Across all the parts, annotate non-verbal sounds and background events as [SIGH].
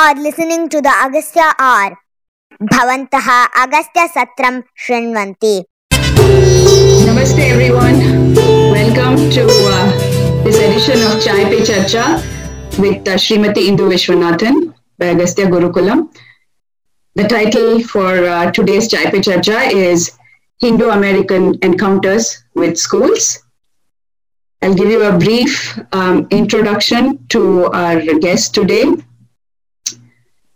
are listening to the Agastya Hour Bhavantaha Agastya सत्रं शृण्वन्ति Namaste everyone. Welcome to uh, this edition of Chai Pe Charcha with uh, Srimati Indu Vishwanathan by Agastya Gurukulam. The title for uh, today's Chai Pe Charcha is Hindu American Encounters with Schools. I'll give you a brief um, introduction to our guest today,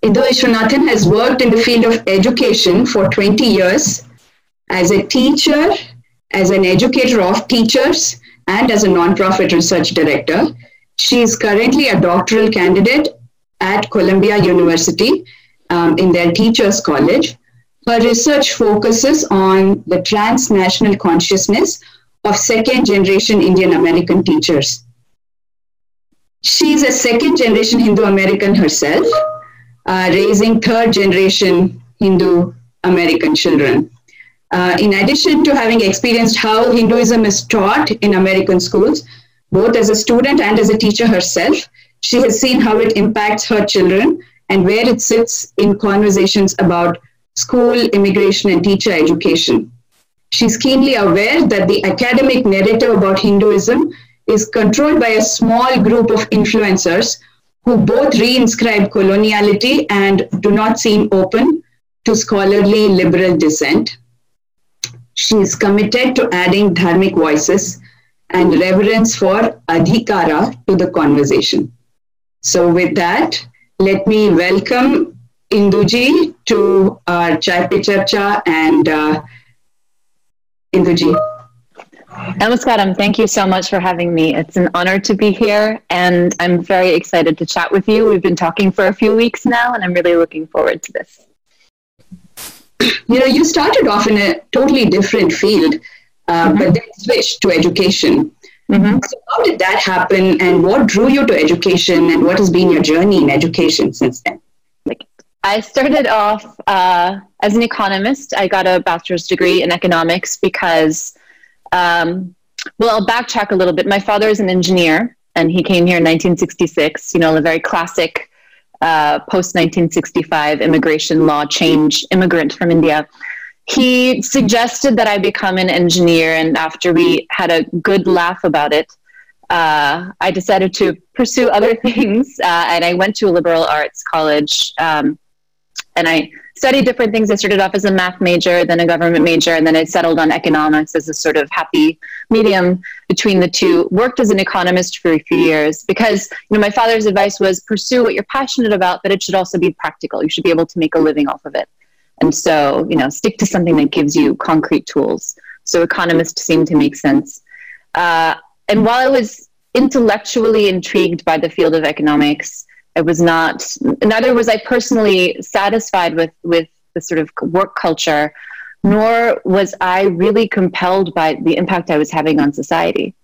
Indu Vishwanathan has worked in the field of education for 20 years as a teacher, as an educator of teachers, and as a nonprofit research director. She is currently a doctoral candidate at Columbia University um, in their Teachers College. Her research focuses on the transnational consciousness of second generation Indian American teachers. She is a second generation Hindu American herself, uh, raising third generation Hindu American children. Uh, in addition to having experienced how Hinduism is taught in American schools, both as a student and as a teacher herself, she has seen how it impacts her children and where it sits in conversations about school, immigration, and teacher education. She's keenly aware that the academic narrative about Hinduism is controlled by a small group of influencers who both reinscribe coloniality and do not seem open to scholarly liberal dissent. She is committed to adding dharmic voices and reverence for adhikara to the conversation. So, with that, let me welcome Induji to our Chai Pe Charcha and uh, Induji. Namaskaram. Thank you so much for having me. It's an honor to be here, and I'm very excited to chat with you. We've been talking for a few weeks now, and I'm really looking forward to this. You know, you started off in a totally different field, uh, mm-hmm. but then switched to education. Mm-hmm. So, how did that happen, and what drew you to education, and what has been your journey in education since then? I started off uh, as an economist. I got a bachelor's degree in economics because, um, well, I'll backtrack a little bit. My father is an engineer, and he came here in 1966. You know, a very classic uh, post 1965 immigration law change immigrant from India. He suggested that I become an engineer, and after we had a good laugh about it, uh, I decided to pursue other [LAUGHS] things, uh, and I went to a liberal arts college. Um, and I studied different things. I started off as a math major, then a government major, and then I settled on economics as a sort of happy medium between the two. Worked as an economist for a few years because you know my father's advice was pursue what you're passionate about, but it should also be practical. You should be able to make a living off of it. And so, you know, stick to something that gives you concrete tools. So economist seemed to make sense. Uh, and while I was intellectually intrigued by the field of economics, I was not, neither was I personally satisfied with, with the sort of work culture, nor was I really compelled by the impact I was having on society.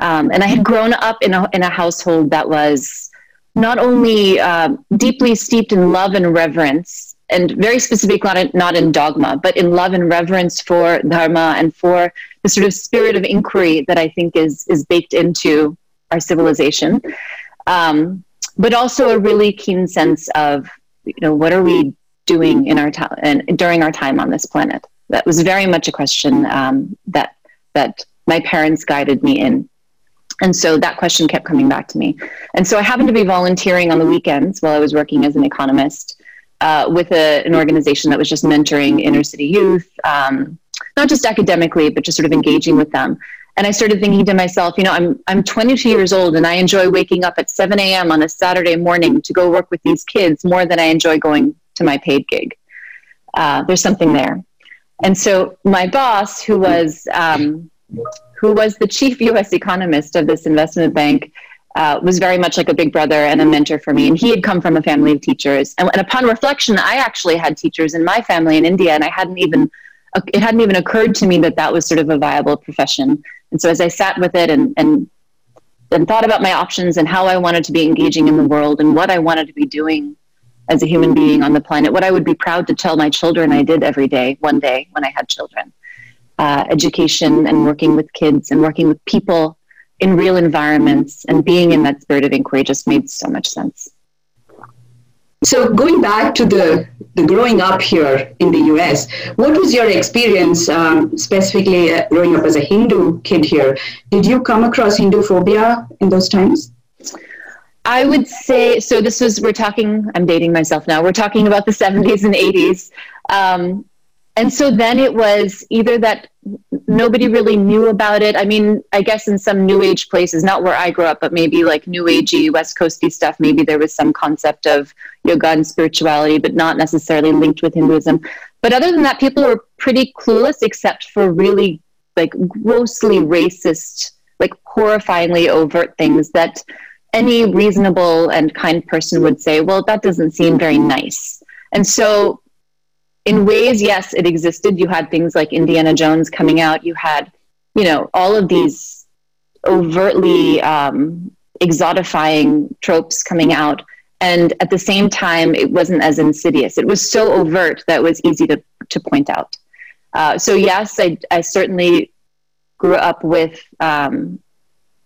Um, and I had grown up in a, in a household that was not only um, deeply steeped in love and reverence, and very specific, not in, not in dogma, but in love and reverence for dharma and for the sort of spirit of inquiry that I think is is baked into our civilization. Um, but also a really keen sense of you know what are we doing in our time and during our time on this planet? That was very much a question um, that that my parents guided me in. And so that question kept coming back to me. And so i happened to be volunteering on the weekends while i was working as an economist uh, with a, an organization that was just mentoring inner city youth um, not just academically but just sort of engaging with them and I started thinking to myself, you know, I'm I'm 22 years old and I enjoy waking up at 7 a.m. on a Saturday morning to go work with these kids more than I enjoy going to my paid gig. Uh, there's something there. And so my boss, who was um, who was the chief [LAUGHS] U.S. economist of this investment bank, uh, was very much like a big brother and a mentor for me. And he had come from a family of teachers. And, and upon reflection, I actually had teachers in my family in India, and I hadn't even it hadn't even occurred to me that that was sort of a viable profession. And so as I sat with it and, and, and thought about my options and how I wanted to be engaging in the world and what I wanted to be doing as a human being on the planet, what I would be proud to tell my children I did every day, one day when I had children. Uh, education and working with kids and working with people in real environments and being in that spirit of inquiry just made so much sense. So going back to the, the growing up here in the US, what was your experience um, specifically uh, growing up as a Hindu kid here? Did you come across Hindu phobia in those times? I would say so. This was we're talking. I'm dating myself now. We're talking about the 70s and 80s, um, and so then it was either that nobody really knew about it. I mean, I guess in some new age places, not where I grew up, but maybe like new agey West Coasty stuff. Maybe there was some concept of yoga and spirituality, but not necessarily linked with Hinduism. But other than that, people were pretty clueless, except for really like grossly racist, like horrifyingly overt things that any reasonable and kind person would say, well, that doesn't seem very nice. And so in ways, yes, it existed. You had things like Indiana Jones coming out. You had, you know, all of these overtly um, exotifying tropes coming out. And at the same time, it wasn't as insidious. It was so overt that it was easy to, to point out. Uh, so, yes, I, I certainly grew up with um,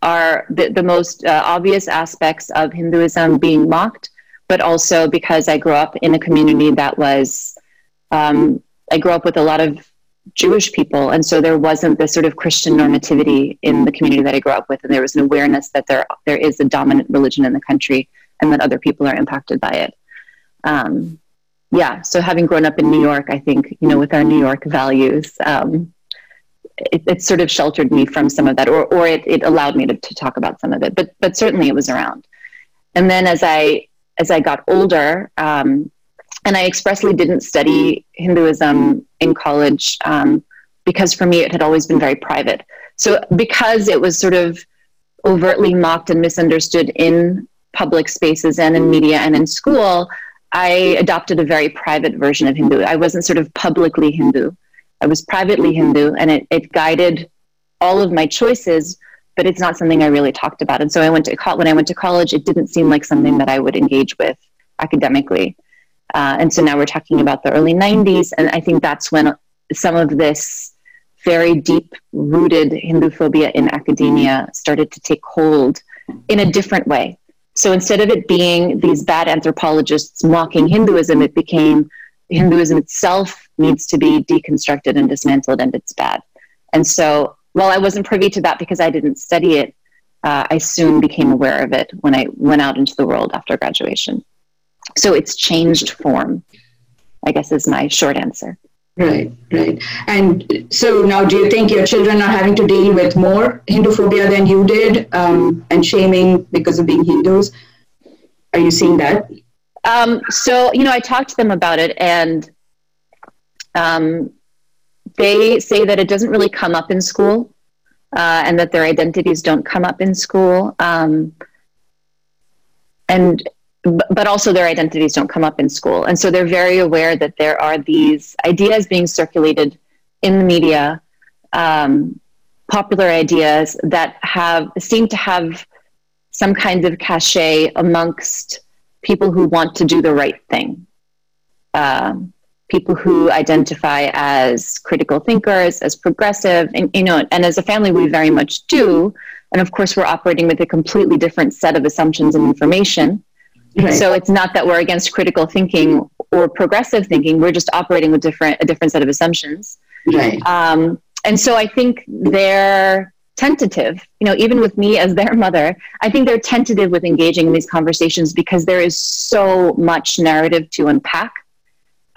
our, the, the most uh, obvious aspects of Hinduism being mocked, but also because I grew up in a community that was um, I grew up with a lot of Jewish people, and so there wasn't this sort of Christian normativity in the community that I grew up with, and there was an awareness that there there is a dominant religion in the country, and that other people are impacted by it. Um, yeah, so having grown up in New York, I think you know with our New York values, um, it, it, sort of sheltered me from some of that, or or it, it allowed me to, to talk about some of it, but but certainly it was around. And then as I as I got older, um, and I expressly didn't study Hinduism in college um, because for me it had always been very private. So because it was sort of overtly mocked and misunderstood in public spaces and in media and in school, I adopted a very private version of Hindu. I wasn't sort of publicly Hindu. I was privately Hindu, and it, it guided all of my choices. But it's not something I really talked about. And so I went to when I went to college, it didn't seem like something that I would engage with academically. Uh, and so now we're talking about the early 90s. And I think that's when some of this very deep rooted Hindu phobia in academia started to take hold in a different way. So instead of it being these bad anthropologists mocking Hinduism, it became Hinduism itself needs to be deconstructed and dismantled and it's bad. And so while I wasn't privy to that because I didn't study it, uh, I soon became aware of it when I went out into the world after graduation. So it's changed form, I guess is my short answer. Right, right. And so now, do you think your children are having to deal with more Hindu phobia than you did um, and shaming because of being Hindus? Are you seeing that? Um, so, you know, I talked to them about it and um, they say that it doesn't really come up in school uh, and that their identities don't come up in school. Um, and but also their identities don't come up in school. And so they're very aware that there are these ideas being circulated in the media, um, popular ideas that have seem to have some kind of cachet amongst people who want to do the right thing. Um, people who identify as critical thinkers, as progressive, and you know, and as a family, we very much do. And of course, we're operating with a completely different set of assumptions and information. Right. So it's not that we're against critical thinking or progressive thinking. We're just operating with different a different set of assumptions. Right. Um, and so I think they're tentative. You know, even with me as their mother, I think they're tentative with engaging in these conversations because there is so much narrative to unpack,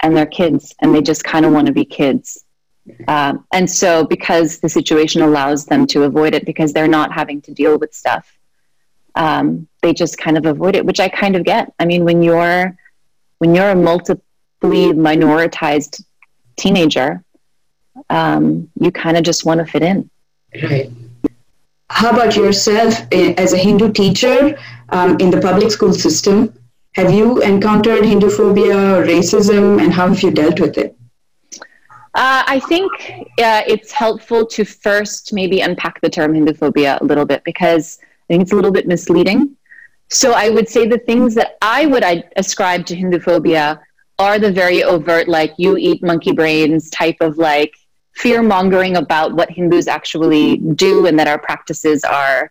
and they're kids, and they just kind of want to be kids. Um, and so, because the situation allows them to avoid it, because they're not having to deal with stuff, um, they just kind of avoid it, which I kind of get. I mean, when you're when you're a multiply minoritized teenager, um, you kind of just want to fit in. Right. How about yourself eh, as a Hindu teacher um, in the public school system? Have you encountered Hindu phobia or racism, and how have you dealt with it? Uh, I think uh, it's helpful to first maybe unpack the term Hindu phobia a little bit because I think it's a little bit misleading. So I would say the things that I would ascribe to Hindu phobia are the very overt, like you eat monkey brains type of like fear mongering about what Hindus actually do and that our practices are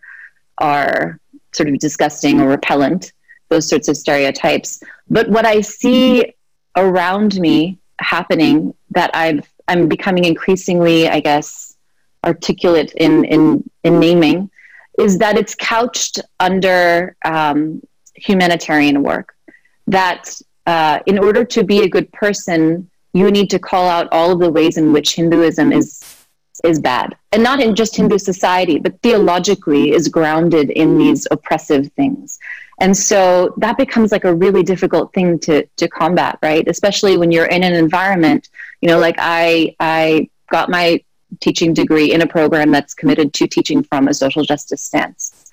are sort of disgusting or repellent. those sorts of stereotypes. But what I see around me happening that I've I'm becoming increasingly, I guess, articulate in in in naming, is that it's couched under um, humanitarian work. That uh, in order to be a good person, you need to call out all of the ways in which Hinduism is is bad, and not in just Hindu society, but theologically is grounded in these oppressive things. And so that becomes like a really difficult thing to to combat, right? Especially when you're in an environment, you know, like I I got my teaching degree in a program that's committed to teaching from a social justice stance.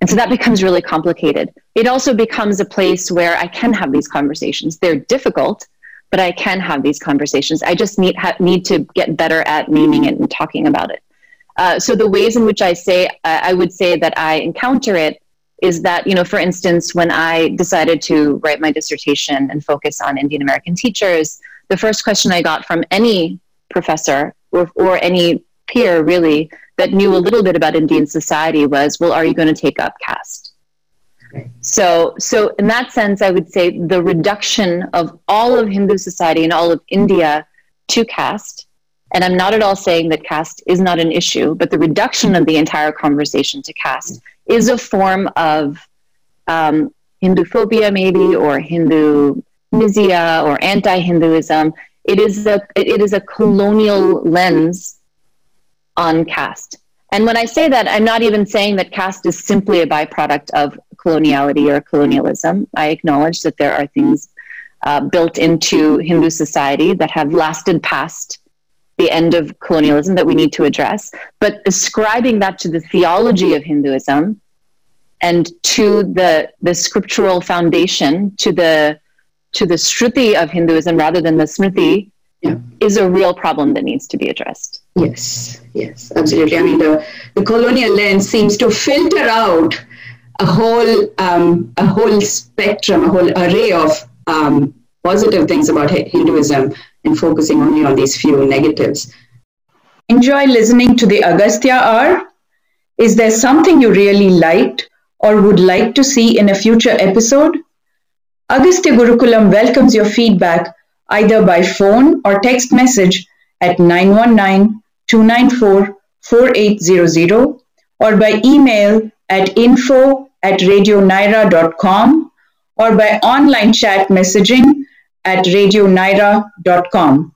And so that becomes really complicated. It also becomes a place where I can have these conversations. They're difficult, but I can have these conversations. I just need ha- need to get better at naming it and talking about it. Uh, so the ways in which I say I would say that I encounter it is that you know, for instance, when I decided to write my dissertation and focus on Indian American teachers, the first question I got from any professor or, or any peer really that knew a little bit about Indian society was, well, are you going to take up caste? So, so in that sense, I would say the reduction of all of Hindu society and all of India to caste, and I'm not at all saying that caste is not an issue, but the reduction of the entire conversation to caste is a form of um, Hindu phobia, maybe, or Hindu or anti-Hinduism. It is a it is a colonial lens on caste. And when I say that, I'm not even saying that caste is simply a byproduct of coloniality or colonialism. I acknowledge that there are things uh, built into Hindu society that have lasted past the end of colonialism that we need to address. But ascribing that to the theology of Hinduism and to the, the scriptural foundation, to the, to the Shruti of Hinduism rather than the Smriti, yeah. is a real problem that needs to be addressed. Yes, yes, absolutely. I mean, the, the colonial lens seems to filter out a whole um, a whole spectrum, a whole array of um, positive things about Hinduism and focusing only on these few negatives. Enjoy listening to the Agastya Hour? Is there something you really liked or would like to see in a future episode? Agastya Gurukulam welcomes your feedback either by phone or text message at 919 294 4800 or by email at info at radionyra.com or by online chat messaging at radionyra.com.